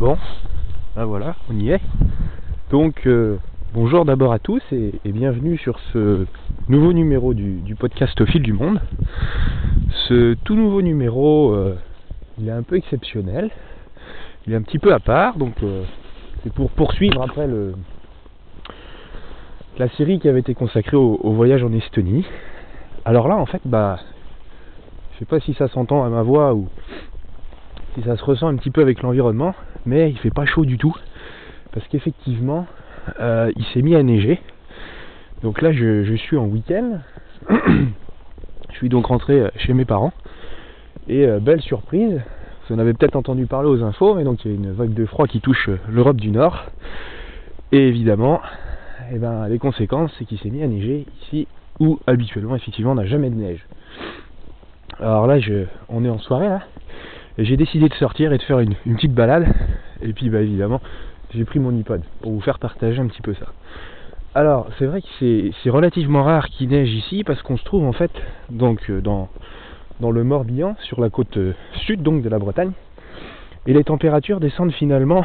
Bon, ben voilà, on y est. Donc, euh, bonjour d'abord à tous et, bienvenue sur ce nouveau numéro du, podcast Au fil du monde. Ce tout nouveau numéro, euh, il est un peu exceptionnel. Il est un petit peu à part, donc euh, c'est pour poursuivre après la série qui avait été consacrée au, au voyage en Estonie. Alors là, en fait, bah, je sais pas si ça s'entend à ma voix ou si ça se ressent un petit peu avec l'environnement, mais il fait pas chaud du tout. Parce qu'effectivement euh, il s'est mis à neiger. Donc là je, suis en week-end, je suis donc rentré chez mes parents. Et euh, belle surprise, vous en avez peut-être entendu parler aux infos, mais donc il y a une vague de froid qui touche l'Europe du Nord. Et évidemment eh ben, les conséquences c'est qu'il s'est mis à neiger ici où habituellement effectivement on n'a jamais de neige. Alors là je, on est en soirée là j'ai décidé de sortir et de faire une, petite balade. Et puis bah évidemment, j'ai pris mon iPod pour vous faire partager un petit peu ça. Alors, c'est vrai que c'est relativement rare qu'il neige ici parce qu'on se trouve en fait donc euh, dans, dans le Morbihan, sur la côte euh, sud donc de la Bretagne. Et les températures descendent finalement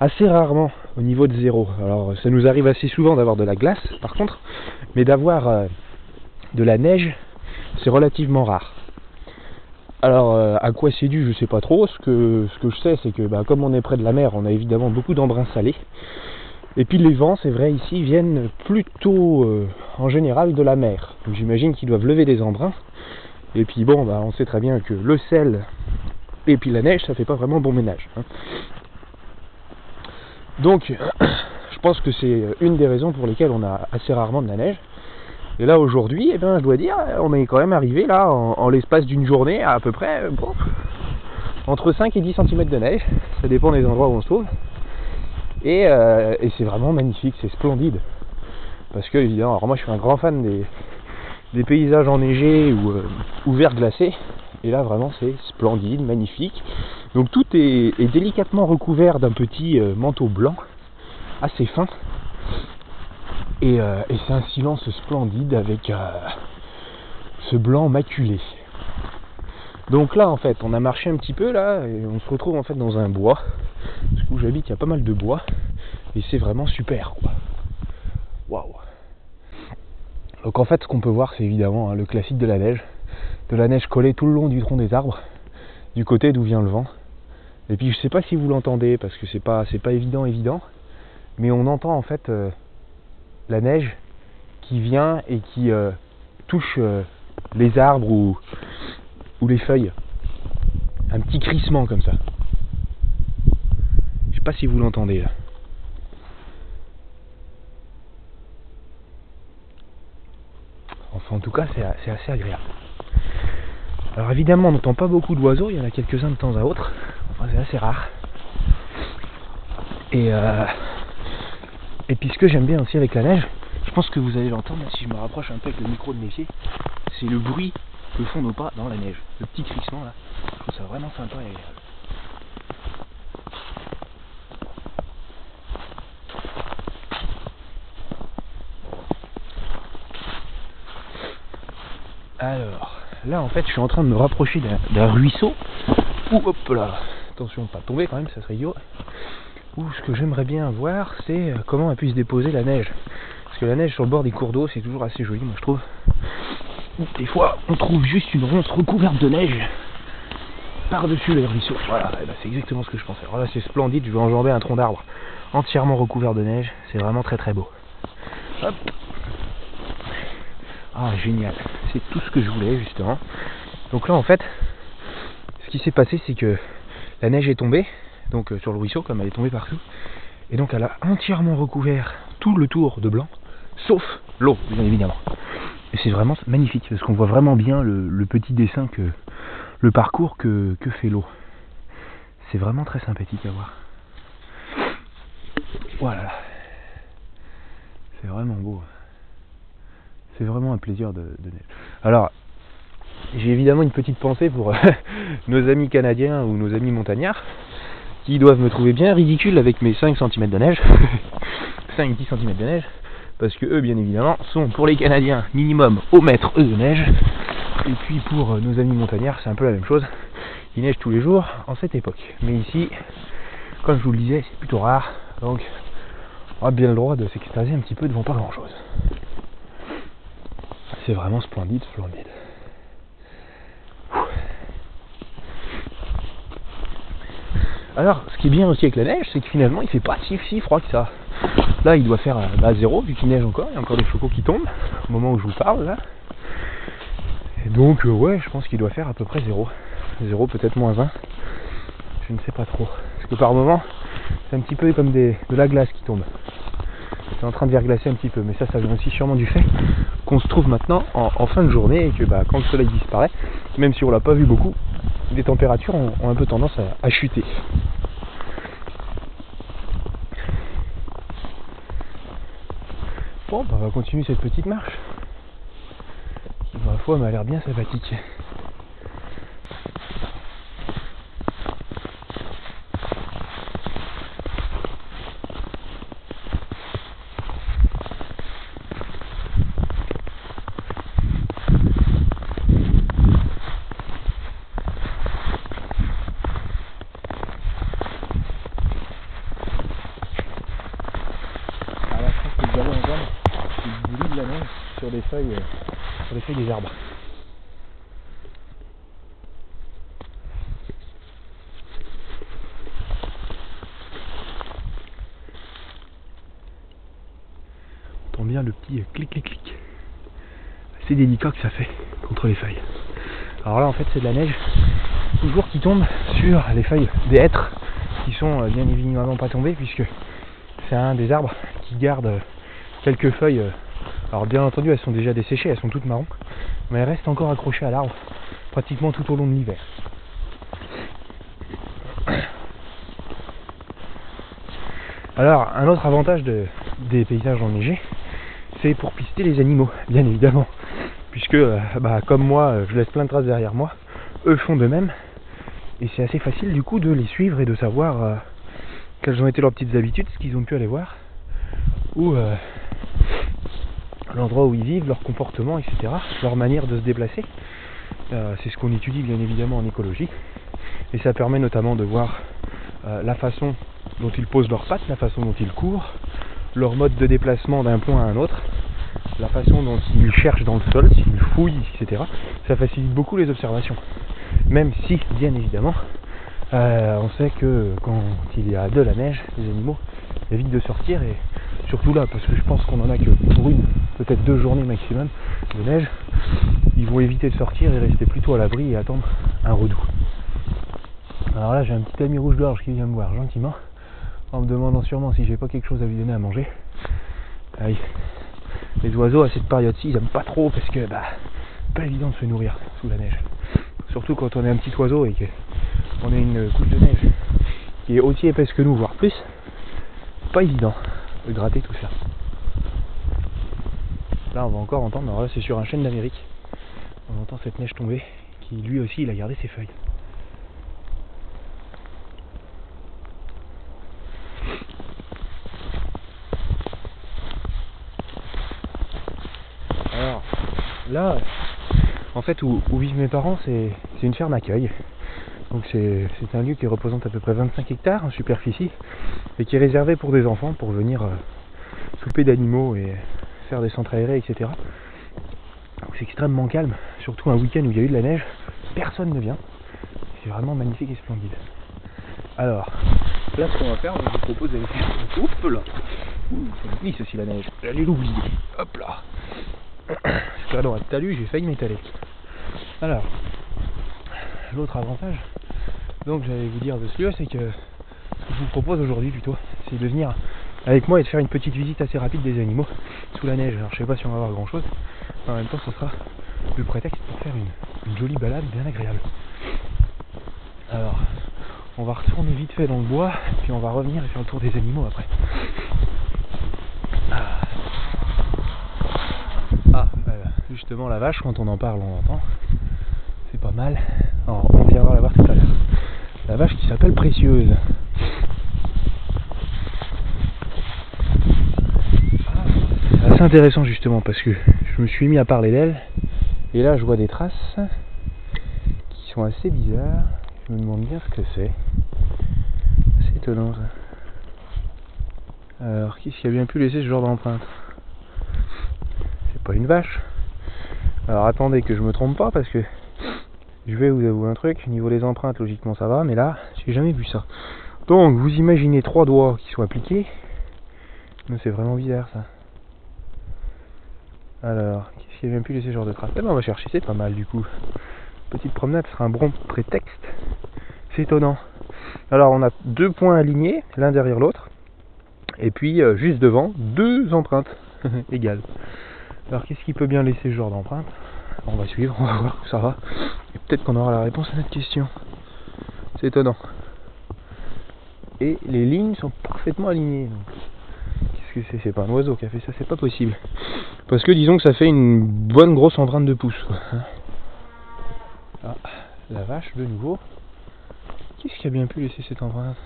assez rarement au niveau de zéro. Alors ça nous arrive assez souvent d'avoir de la glace par contre, mais d'avoir euh, de la neige, c'est relativement rare. Alors, euh, à quoi c'est dû, je sais pas trop. Ce que, je sais, c'est que bah, comme on est près de la mer, on a évidemment beaucoup d'embruns salés. Et puis les vents, c'est vrai, ici viennent plutôt euh, en général de la mer. Donc j'imagine qu'ils doivent lever des embruns. Et puis bon, bah, on sait très bien que le sel et puis la neige, ça fait pas vraiment bon ménage. Hein. Donc, je pense que c'est une des raisons pour lesquelles on a assez rarement de la neige. Et là aujourd'hui, eh bien, je dois dire, on est quand même arrivé là en, l'espace d'une journée à à peu près entre 5 et 10 cm de neige. Ça dépend des endroits où on se trouve. Euh, et, c'est vraiment magnifique, c'est splendide. Parce que évidemment, alors moi je suis un grand fan des, paysages enneigés ou, euh, ou verglacés. Et là vraiment c'est splendide, magnifique. Donc tout est, délicatement recouvert d'un petit euh, manteau blanc, assez fin. Euh, et, c'est un silence splendide avec euh, ce blanc maculé. Donc là en fait on a marché un petit peu là et on se retrouve en fait dans un bois. Parce que où j'habite il y a pas mal de bois et c'est vraiment super. Waouh. Donc en fait ce qu'on peut voir c'est évidemment hein, le classique de la neige. De la neige collée tout le long du tronc des arbres, du côté d'où vient le vent. Et puis je sais pas si vous l'entendez parce que c'est pas pas évident évident, mais on entend en fait euh, la neige qui vient et qui euh, touche euh, les arbres ou, ou les feuilles. Un petit crissement comme ça. Je sais pas si vous l'entendez. Enfin en tout cas c'est assez agréable. Alors évidemment on n'entend pas beaucoup d'oiseaux, il y en a quelques-uns de temps à autre. Enfin c'est assez rare. Et euh, et puis ce que j'aime bien aussi avec la neige, je pense que vous allez l'entendre si je me rapproche un peu avec le micro de mes pieds, c'est le bruit que font nos pas dans la neige. Le petit crissement là, je trouve ça vraiment sympa et agréable. Alors, là en fait je suis en train de me rapprocher d'un ruisseau. Ouh hop là, attention pas tomber quand même, ça serait idiot ce que j'aimerais bien voir, c'est euh, comment a pu se déposer la neige. Parce que la neige sur le bord des cours d'eau, c'est toujours assez joli, moi je trouve. Des fois, on trouve juste une ronce recouverte de neige par-dessus le ruisseau. Voilà, eh ben, c'est exactement ce que je pensais. Alors là, c'est splendide, je vais enjamber un tronc d'arbre entièrement recouvert de neige. C'est vraiment très très beau. Hop. Ah, génial. C'est tout ce que je voulais, justement. Donc là, en fait, ce qui s'est passé, c'est que la neige est tombée donc euh, sur le ruisseau, comme elle est tombée partout. Et donc elle a entièrement recouvert tout le tour de blanc, sauf l'eau, bien évidemment. Et c'est vraiment magnifique, parce qu'on voit vraiment bien le, petit dessin que le parcours que, fait l'eau. C'est vraiment très sympathique à voir. Voilà. C'est vraiment beau. C'est vraiment un plaisir de, de... Alors, j'ai évidemment une petite pensée pour nos amis canadiens ou nos amis montagnards, qui doivent me trouver bien ridicule avec mes 5 cm de neige, 5-10 cm de neige, parce que eux, bien évidemment, sont pour les Canadiens minimum au mètre de neige, et puis pour euh, nos amis montagnards, c'est un peu la même chose. Il neige tous les jours en cette époque. Mais ici, comme je vous le disais, c'est plutôt rare. Donc, on a bien le droit de s'extasier un petit peu devant pas grand chose. C'est vraiment splendide, splendide. Alors, ce qui est bien aussi avec la neige, c'est que finalement, il fait pas si, froid que ça. Là, il doit faire euh, bah, zéro, vu qu'il neige encore. Il y a encore des flocons qui tombent au moment où je vous parle. Et donc, euh, ouais, je pense qu'il doit faire à peu près zéro. Zéro, peut-être moins 20. Je ne sais pas trop. Parce que par moment, c'est un petit peu comme de la glace qui tombe. C'est en train de verglacer un petit peu, mais ça, ça vient aussi sûrement du fait qu'on se trouve maintenant en, fin de journée et que bah, quand le soleil disparaît, même si on l'a pas vu beaucoup, les températures ont, un peu tendance à, chuter. Bon, bah, on va continuer cette petite marche. Ma foi, m'a l'air bien sympathique. Des arbres. On entend bien le petit clic clic clic. C'est délicat que ça fait contre les feuilles. Alors là en fait c'est de la neige toujours qui tombe sur les feuilles des hêtres qui sont euh, bien évidemment pas tombées puisque c'est un des arbres qui garde quelques feuilles euh, alors bien entendu, elles sont déjà desséchées, elles sont toutes marron, mais elles restent encore accrochées à l'arbre pratiquement tout au long de l'hiver. Alors, un autre avantage des paysages enneigés, c'est pour pister les animaux, bien évidemment. Puisque, euh, bah, comme moi, je laisse plein de traces derrière moi, eux font de même. Et c'est assez facile du coup de les suivre et de savoir euh, quelles ont été leurs petites habitudes, ce qu'ils ont pu aller voir. Ou euh, l'endroit où ils vivent, leur comportement, etc., leur manière de se déplacer. Euh, c'est ce qu'on étudie bien évidemment en écologie. Et ça permet notamment de voir euh, la façon dont ils posent leurs pattes, la façon dont ils courent, leur mode de déplacement d'un point à un autre, la façon dont ils cherchent dans le sol, s'ils fouillent, etc. Ça facilite beaucoup les observations. Même si, bien évidemment, euh, on sait que quand il y a de la neige, les animaux évitent de sortir et surtout là, parce que je pense qu'on en a que pour une, peut-être deux journées maximum de neige, ils vont éviter de sortir et rester plutôt à l'abri et attendre un redout. Alors là, j'ai un petit ami rouge-gorge qui vient me voir gentiment, en me demandant sûrement si j'ai pas quelque chose à lui donner à manger. Les oiseaux à cette période-ci, ils aiment pas trop parce que bah pas évident de se nourrir sous la neige. Surtout quand on est un petit oiseau et qu'on a une couche de neige qui est aussi épaisse que nous, voire plus. Pas évident de gratter tout ça. Là, on va encore entendre, c'est sur un chêne d'Amérique. On entend cette neige tomber, qui lui aussi, il a gardé ses feuilles. Alors, là, en fait, où, vivent mes parents, c'est une ferme accueil. Donc c'est un lieu qui représente à peu près 25 hectares en superficie et qui est réservé pour des enfants pour venir euh, souper d'animaux et faire des centres aérés, etc. C'est extrêmement calme, surtout un week-end où il y a eu de la neige, personne ne vient. C'est vraiment magnifique et splendide. Alors, là ce qu'on va faire, je vous propose d'aller faire. Là C'est glisse aussi la neige, j'allais l'oublier. Hop là que là dans talus, j'ai failli m'étaler. Alors, l'autre avantage, donc j'allais vous dire de ce lieu, c'est que ce que je vous propose aujourd'hui plutôt, c'est de venir avec moi et de faire une petite visite assez rapide des animaux sous la neige. Alors je sais pas si on va voir grand chose, en même temps ce sera le prétexte pour faire une, jolie balade bien agréable. Alors on va retourner vite fait dans le bois, puis on va revenir et faire le tour des animaux après. Ah, ah justement la vache, quand on en parle, on entend. C'est pas mal. Alors, on viendra la voir tout à l'heure. La vache qui s'appelle Précieuse. C'est intéressant justement parce que je me suis mis à parler d'elle et là je vois des traces qui sont assez bizarres. Je me demande bien ce que c'est. C'est étonnant ça. Alors, qui ce qui a bien pu laisser ce genre d'empreinte? C'est pas une vache. Alors attendez que je me trompe pas parce que je vais vous avouer un truc, au niveau des empreintes logiquement ça va, mais là j'ai jamais vu ça. Donc vous imaginez trois doigts qui sont appliqués. C'est vraiment bizarre ça. Alors, qu'est-ce qui a bien pu laisser ce genre de trace Eh ben on va chercher, c'est pas mal du coup. Petite promenade sera un bon prétexte. C'est étonnant. Alors on a deux points alignés, l'un derrière l'autre. Et puis euh, juste devant, deux empreintes égales. Alors qu'est-ce qui peut bien laisser ce genre d'empreinte? On va suivre, on va voir où ça va. Et peut-être qu'on aura la réponse à notre question. C'est étonnant. Et les lignes sont parfaitement alignées. C'est pas un oiseau qui a fait ça, c'est pas possible. Parce que disons que ça fait une bonne grosse empreinte de pouce. Ah, la vache de nouveau. Qu'est-ce qui a bien pu laisser cette empreinte?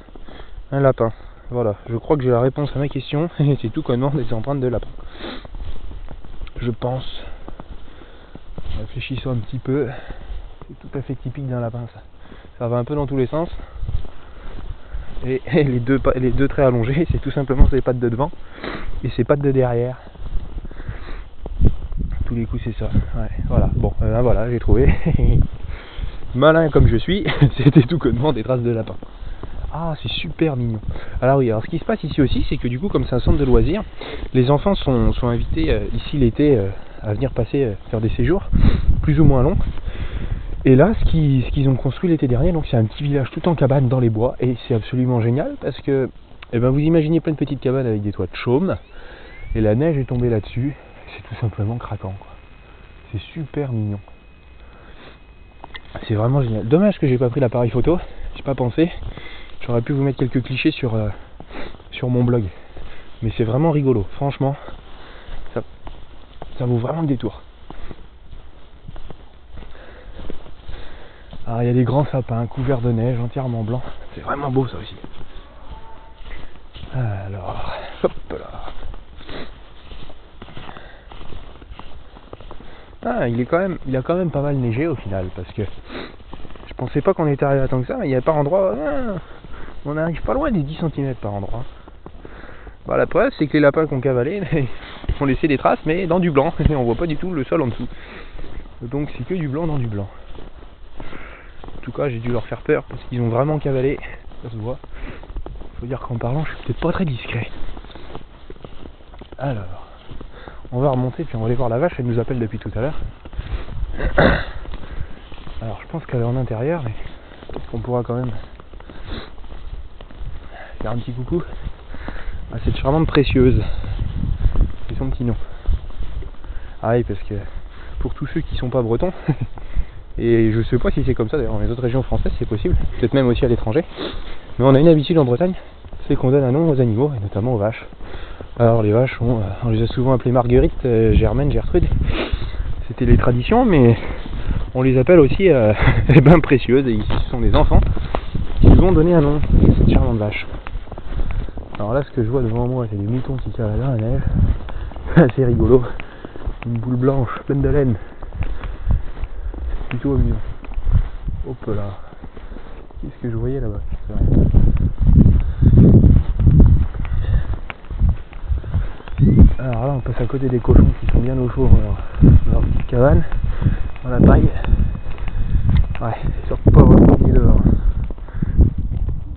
Un lapin. Voilà, je crois que j'ai la réponse à ma question. c'est tout connement des empreintes de lapin. Je pense. Réfléchissons un petit peu. C'est tout à fait typique d'un lapin ça. Ça va un peu dans tous les sens. Et, les, deux, traits allongés, c'est tout simplement ses pattes de devant et ses pattes de derrière. Tous les coups c'est ça. Voilà. Bon, euh, voilà, j'ai trouvé. malin comme je suis, c'était tout connement des traces de lapin. Ah, c'est super mignon. Alors oui, alors ce qui se passe ici aussi, c'est que du coup, comme c'est un centre de loisirs, les enfants sont, invités euh, ici l'été euh, à venir passer, faire des séjours, plus ou moins longs. Et là, ce qu'ils, ont construit l'été dernier, donc c'est un petit village tout en cabane dans les bois, et c'est absolument génial parce que, eh ben, vous imaginez plein de petites cabanes avec des toits de chaume, et la neige est tombée là-dessus, c'est tout simplement craquant. C'est super mignon. C'est vraiment génial. Dommage que j'ai pas pris l'appareil photo, j'ai pas pensé. J'aurais pu vous mettre quelques clichés sur, euh, mon blog. Mais c'est vraiment rigolo, franchement. Ça vaut vraiment le détour. Ah, il y a des grands sapins couverts de neige, entièrement blancs. C'est vraiment beau ça aussi. Alors, hop là. Ah, il est quand même, il a quand même pas mal neigé au final parce que je pensais pas qu'on était arrivé à tant que ça, mais il n'y avait pas endroit. Ah, on n'arrive pas loin des 10 cm par endroit. Bah, la preuve, c'est que les lapins qu'on cavalé ont laissé des traces, mais dans du blanc, et on voit pas du tout le sol en dessous. Donc c'est que du blanc dans du blanc. En tout cas, j'ai dû leur faire peur parce qu'ils ont vraiment cavalé. Ça se voit. Faut dire qu'en parlant, je suis peut-être pas très discret. Alors on va remonter puis on va aller voir la vache, elle nous appelle depuis tout à l'heure. Alors je pense qu'elle est en intérieur, mais qu'on pourra quand même faire un petit coucou à cette charmante précieuse. C'est son petit nom. Ah parce que pour tous ceux qui sont pas bretons, et je sais pas si c'est comme ça d'ailleurs dans les autres régions françaises, c'est possible, peut-être même aussi à l'étranger, mais on a une habitude en Bretagne, c'est qu'on donne un nom aux animaux, et notamment aux vaches. Alors les vaches, on, les a souvent appelées Marguerite, euh, Germaine, Gertrude. C'était les traditions, mais on les appelle aussi euh, les bains précieuses. Et ici, ce sont des enfants qui nous ont donné un nom, cette charmante vache. Alors là, ce que je vois devant moi, c'est des moutons qui cavalent dans la neige. C'est rigolo. Une boule blanche, pleine de laine. Plutôt amusant. Hop là. Qu'est-ce que je voyais là-bas Alors là, on passe à côté des cochons qui sont bien au chaud dans leur, petite cabane, dans la paille. Ouais, sûr pas vraiment dehors.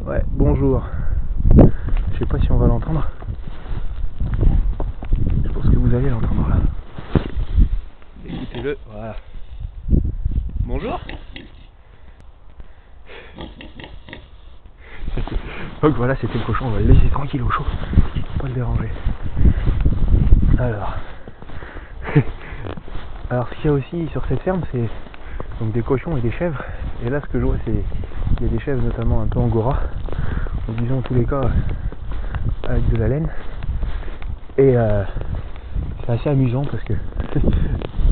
Ouais, bonjour. Je sais pas si on va l'entendre. Je pense que vous allez l'entendre là. Écoutez-le, voilà. Donc voilà, c'était le cochon, on va le laisser tranquille au chaud, pas le déranger. Alors, alors ce qu'il y a aussi sur cette ferme, c'est donc des cochons et des chèvres. Et là, ce que je vois, c'est qu'il y a des chèvres notamment un peu angora, en disant en tous les cas avec de la laine. Et euh, c'est assez amusant parce que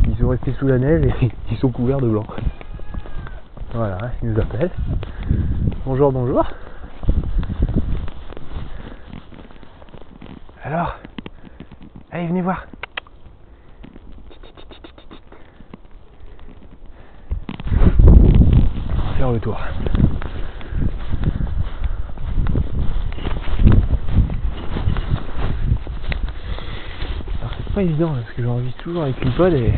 ils sont restés sous la neige et ils sont couverts de blanc. Voilà, il nous appelle. Bonjour, bonjour. Alors, allez, venez voir. On va faire le tour. Alors, c'est pas évident parce que j'enregistre toujours avec l'iPod et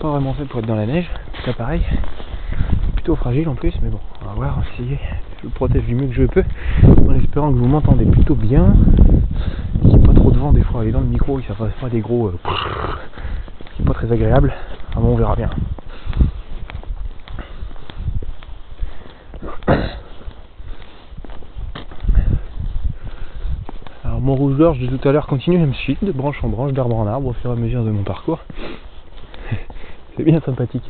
pas vraiment fait pour être dans la neige, tout pareil. Plutôt fragile en plus, mais bon, on va voir, essayer. Je le protège du mieux que je peux en espérant que vous m'entendez plutôt bien. Qu'il n'y ait pas trop de vent des fois et dans le micro, ça fasse pas des gros. Euh, qui pas très agréable. Ah bon, on verra bien. mon rouge gorge de tout à l'heure continue à me suivre de branche en branche, d'arbre en arbre au fur et à mesure de mon parcours. C'est bien sympathique.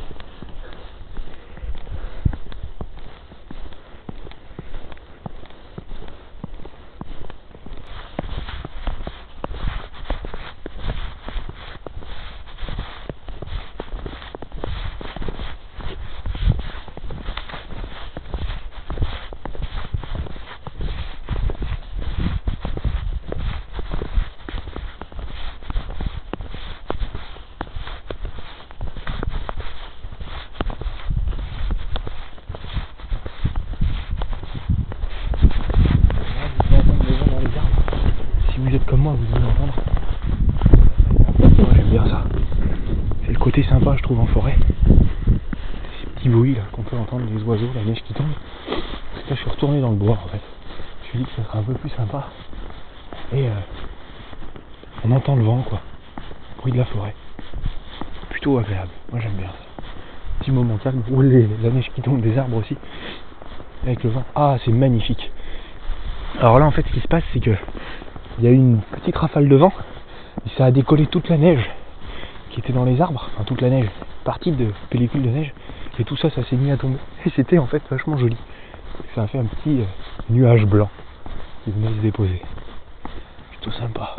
je trouve, en forêt. Ces petits bruits là qu'on peut entendre, les oiseaux, la neige qui tombe. Parce que là, je suis retourné dans le bois en fait. Je me suis dit que ça serait un peu plus sympa. Et euh, on entend le vent, quoi. Le bruit de la forêt. Plutôt agréable. Moi, j'aime bien ça. Petit calme. Ou la neige qui tombe, des arbres aussi. Avec le vent. Ah, c'est magnifique. Alors là, en fait, ce qui se passe, c'est que il y a eu une petite rafale de vent et ça a décollé toute la neige qui était dans les arbres, enfin toute la neige, partie de pellicule de neige, et tout ça, ça s'est mis à tomber. Et c'était en fait vachement joli. Ça a fait un petit euh, nuage blanc qui venait se déposer. Plutôt sympa.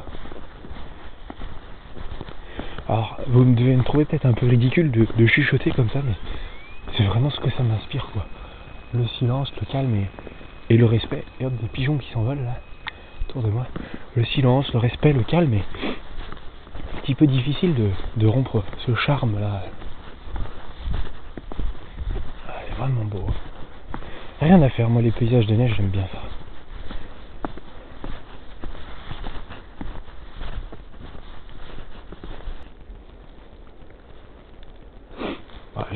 Alors, vous me devez me trouver peut-être un peu ridicule de, chuchoter comme ça, mais c'est vraiment ce que ça m'inspire, quoi. Le silence, le calme et, le respect. Et des pigeons qui s'envolent là, autour de moi. Le silence, le respect, le calme et petit peu difficile de, rompre ce charme là. Ah, c'est vraiment beau. Rien à faire, moi les paysages de neige j'aime bien ça.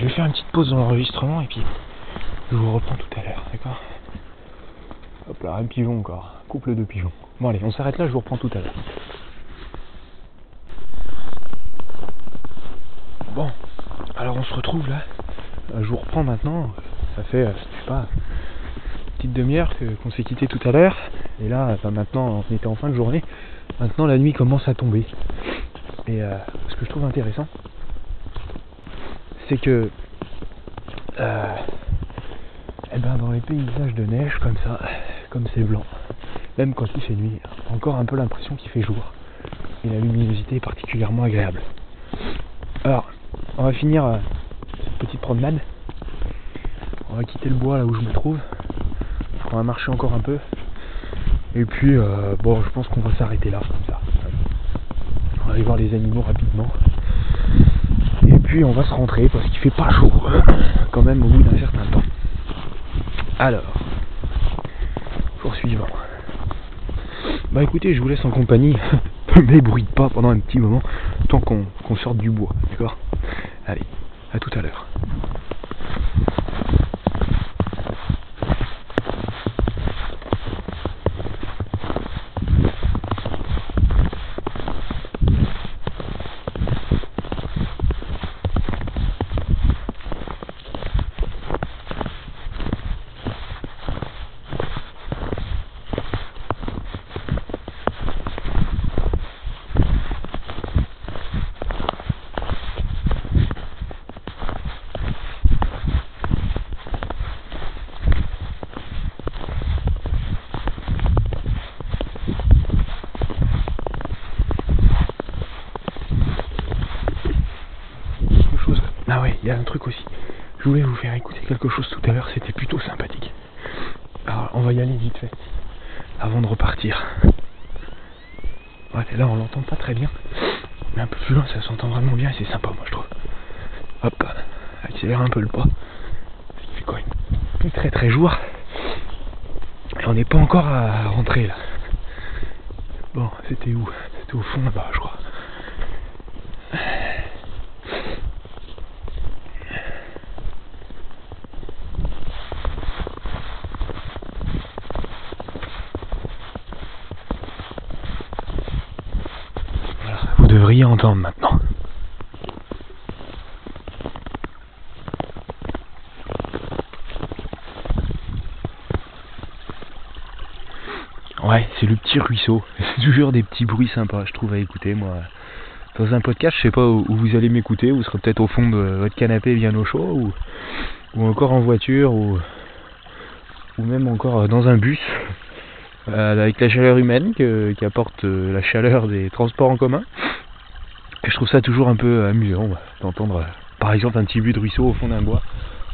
Je vais faire une petite pause dans l'enregistrement et puis je vous reprends tout à l'heure, d'accord? Hop là, un pigeon encore, couple de pigeons. Bon allez, on s'arrête là, je vous reprends tout à l'heure. Bon, alors on se retrouve là. Euh, je vous reprends maintenant. Ça fait, euh, je sais pas, une petite demi-heure qu'on s'est quitté tout à l'heure. Et là, bah, maintenant, on était en fin de journée. Maintenant, la nuit commence à tomber. Et euh, ce que je trouve intéressant, c'est que eh ben, dans les paysages de neige comme ça, comme c'est blanc, même quand il fait nuit, encore un peu l'impression qu'il fait jour. Et la luminosité est particulièrement agréable. Alors, on va finir euh, cette petite promenade. On va quitter le bois là où je me trouve. On va marcher encore un peu. Et puis, euh, bon, je pense qu'on va s'arrêter là, comme ça. On va aller voir les animaux rapidement. Puis, on va se rentrer parce qu'il fait pas chaud, quand même, au bout d'un certain temps. Alors, poursuivant. Bah écoutez, je vous laisse en compagnie. ne m'ébruite pas pendant un petit moment, tant qu'on sorte du bois, d'accord? Allez, à tout à l'heure. sympa, moi je trouve. Hop, accélère un peu le pas. Parce qu'il fait quand même très très jour. Et on n'est pas encore à rentrer là. Bon, c'était où? C'était au fond là-bas, je crois. Vous devriez entendre maintenant. C'est le petit ruisseau. C'est toujours des petits bruits sympas, je trouve, à écouter, moi. Dans un podcast, je sais pas où vous allez m'écouter, vous serez peut-être au fond de votre canapé bien au chaud, ou, encore en voiture, ou, même encore dans un bus, euh, avec la chaleur humaine qui apporte euh, la chaleur des transports en commun. Je trouve ça toujours un peu amusant d'entendre euh, par exemple un petit but de ruisseau au fond d'un bois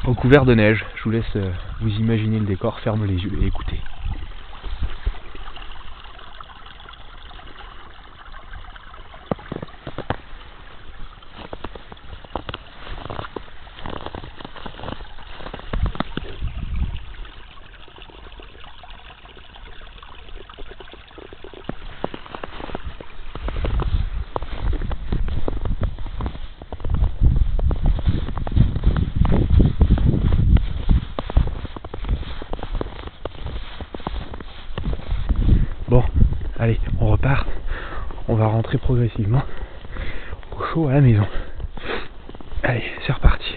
recouvert de neige. Je vous laisse vous imaginer le décor, ferme les yeux et écoutez. Allez, on repart. On va rentrer progressivement au chaud à la maison. Allez, c'est reparti.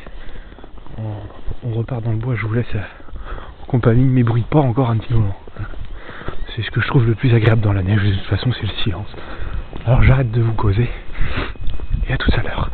On, repart dans le bois, je vous laisse euh, en encore un petit moment. C'est ce que je trouve le plus agréable dans la neige, de toute façon c'est le silence. Alors j'arrête de vous causer et à tout à l'heure.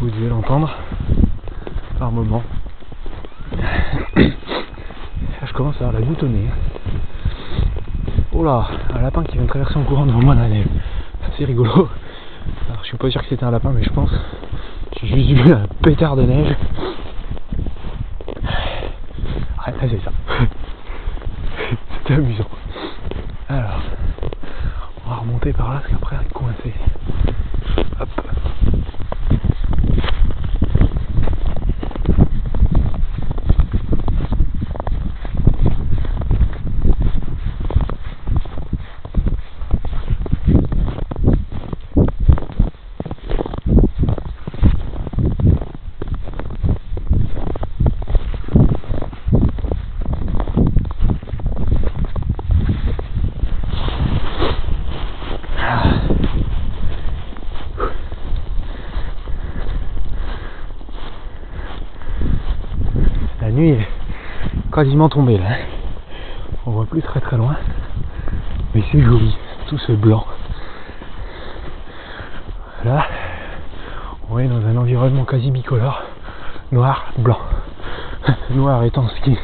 Vous devez l'entendre par moment. Je commence à avoir la boutonner. Oh là, un lapin qui vient de traverser en courant devant neige. C'est rigolo. Alors, je suis pas sûr que c'était un lapin, mais je pense. J'ai juste vu un pétard de neige. Ah, c'est ça. C'était amusant. Alors, on va remonter par là, parce qu'après, elle est coincée. Hop. nuit est quasiment tombée là. On voit plus très très loin. Mais c'est joli, tout ce blanc. Là, on est dans un environnement quasi bicolore. Noir, blanc. Noir étant ce qui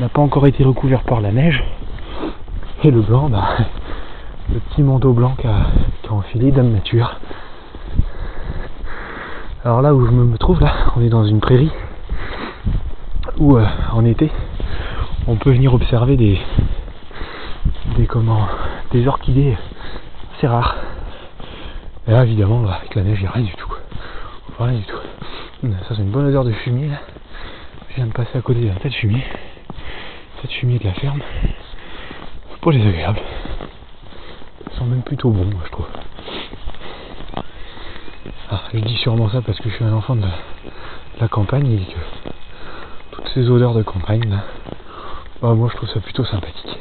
n'a pas encore été recouvert par la neige. Et le blanc, bah, le petit manteau blanc qu'a enfilé Dame Nature. Alors là où je me trouve là, on est dans une prairie où euh, en été on peut venir observer des comment des orchidées assez rares. Et là évidemment avec la neige il n'y a rien du tout. Ça c'est une bonne odeur de fumier. Je viens de passer à côté d'un tas de fumier. Cette fumier de la ferme. Pas désagréable. sent même plutôt bon, moi, je trouve. Ah, je dis sûrement ça parce que je suis un enfant de la, de la campagne et que toutes ces odeurs de campagne, là, bah, moi je trouve ça plutôt sympathique.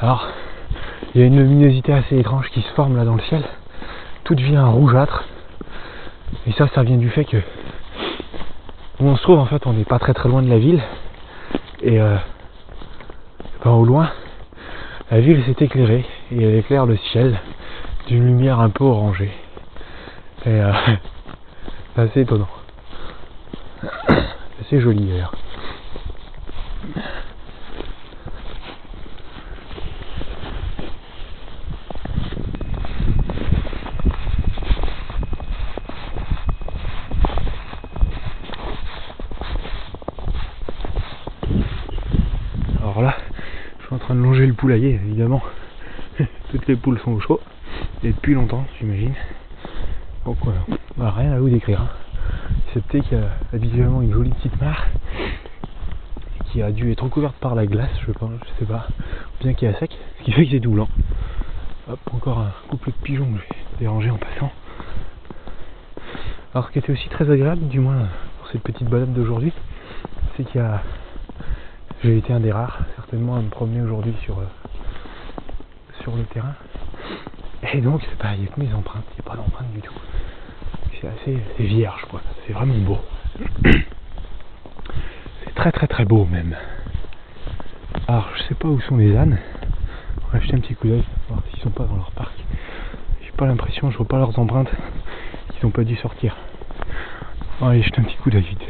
Alors, il y a une luminosité assez étrange qui se forme là dans le ciel. Tout devient rougeâtre. Et ça, ça vient du fait que où on se trouve, en fait, on n'est pas très très loin de la ville. Et euh, au loin, la ville s'est éclairée et elle éclaire le ciel d'une lumière un peu orangée. Et euh, c'est assez étonnant. Joli. Alors là, je suis en train de longer le poulailler, évidemment. Toutes les poules sont au chaud. Et depuis longtemps, j'imagine. Donc voilà, Bah, rien à vous décrire. Hein. Excepté qu'il y a habituellement une jolie petite mare qui a dû être recouverte par la glace, je pense, je sais pas. Bien qu'il est à sec, ce qui fait que c'est tout blanc. Hop, encore un couple de pigeons que j'ai dérangé en passant. Alors ce qui était aussi très agréable, du moins pour cette petite balade d'aujourd'hui, c'est qu'il y a j'ai été un des rares, certainement, à me promener aujourd'hui sur, euh, sur le terrain. Et donc, il n'y a que mes empreintes, il n'y a pas d'empreintes du tout. C'est assez vierge, quoi. C'est vraiment beau. C'est très très très beau, même. Alors, je sais pas où sont les ânes. On va jeter un petit coup d'œil, voir s'ils sont pas dans leur parc. J'ai pas l'impression, je vois pas leurs empreintes, qu'ils n'ont pas dû sortir. On va aller jeter un petit coup d'œil vite.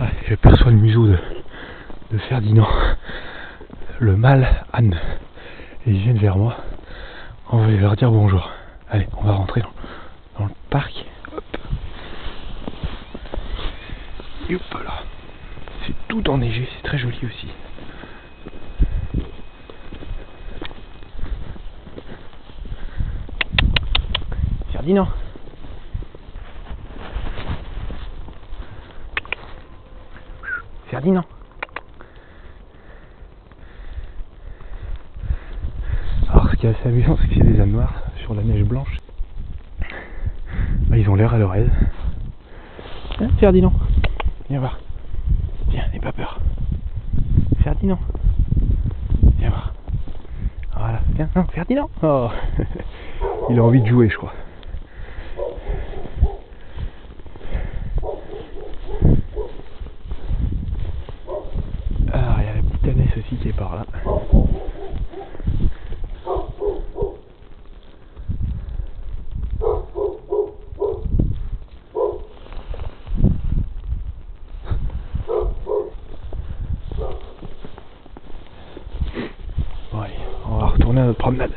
Ouais, J'aperçois le museau de, de Ferdinand, le mâle âne. Et ils viennent vers moi. On va leur bonjour. Allez, on va rentrer dans, le parc. Hop. Et là. C'est tout enneigé, c'est très joli aussi. Ferdinand. Ferdinand. Alors ce qui est assez amusant, c'est que c'est des ânes noirs sur la neige blanche. Bah, ils ont l'air à leur aise. Hein, Ferdinand? Viens voir. Viens, n'aie pas peur. Ferdinand Viens voir. Voilà, viens, non, Ferdinand Oh Il a envie de jouer, je crois. Alors, il y a la petite Annette aussi qui est par là. Bon, allez, on va promenade.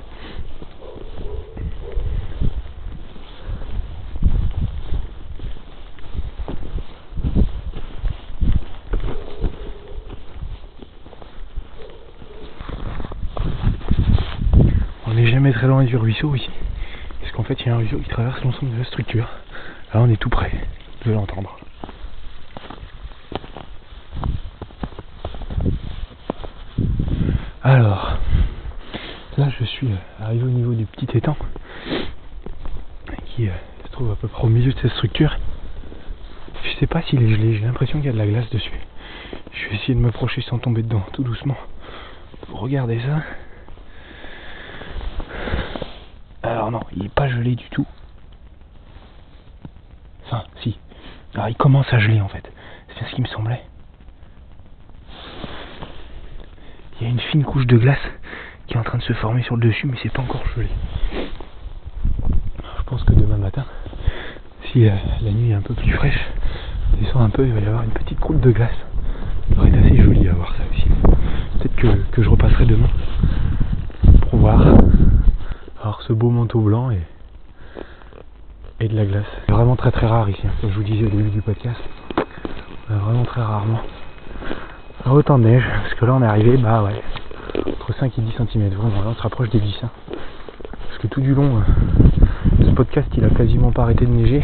On n'est jamais très loin du ruisseau ici. Parce qu'en fait, il y a un ruisseau qui traverse l'ensemble de la structure. Là, on est tout près de l'entendre. Alors, là, je euh, arrivé au niveau du petit étang qui euh, se trouve à peu près au milieu de cette structure. Je sais pas s'il est gelé, j'ai l'impression qu'il y a de la glace dessus. Je vais essayer de me procher sans tomber dedans, tout doucement. Pour regarder ça. Alors non, il est pas gelé du tout. Enfin, si. Alors il commence à geler en fait. C'est ce qui me semblait. Il y a une fine couche de glace qui est en train de se former sur le dessus, mais c'est pas encore gelé. Je pense que demain matin, si euh, la nuit est un peu plus fraîche, descend un peu, il va y avoir une petite croûte de glace. Ça va être assez joli à voir ça aussi. Peut-être que, que je repasserai demain pour voir. Alors ce beau manteau blanc et, et de la glace. C'est vraiment très très rare ici, hein, comme je vous disais au début du podcast. A vraiment très rarement autant de neige, parce que là on est arrivé, bah ouais, entre 5 et 10 cm. Vraiment, là on se rapproche des 10. hein. Parce que tout du long, euh, ce podcast il a quasiment pas arrêté de neiger.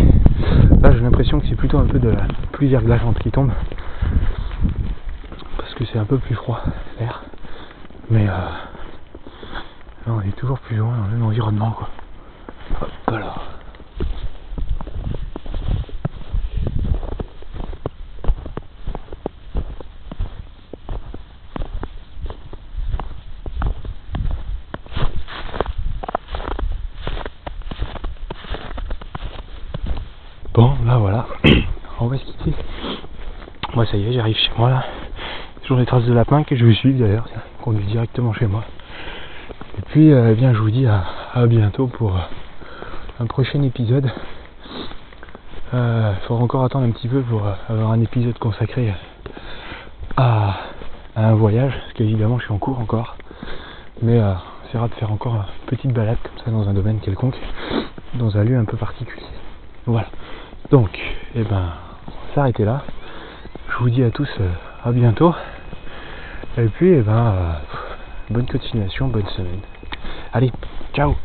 Là j'ai l'impression que c'est plutôt un peu de la pluie verglaçante qui tombe. Parce que c'est un peu plus froid l'air. Mais euh, là on est toujours plus loin dans le même environnement quoi. Hop là. Bon, bah voilà, on va se quitter. Ça y est, j'arrive chez moi là. Toujours les traces de lapin que je vais suivre d'ailleurs, ça conduit directement chez moi. Et puis, euh, eh je vous dis à, bientôt pour euh, un prochain épisode. Euh, Il faudra encore attendre un petit peu pour euh, avoir un épisode consacré à, un voyage, parce qu'évidemment, je suis en cours encore. Mais euh, on essaiera de faire encore une petite balade comme ça dans un domaine quelconque, dans un lieu un peu particulier. Voilà. Donc, eh ben, on va s'arrêter là. Vous dis à tous euh, à bientôt. Et puis, eh ben, euh, bonne continuation, bonne semaine. Allez, ciao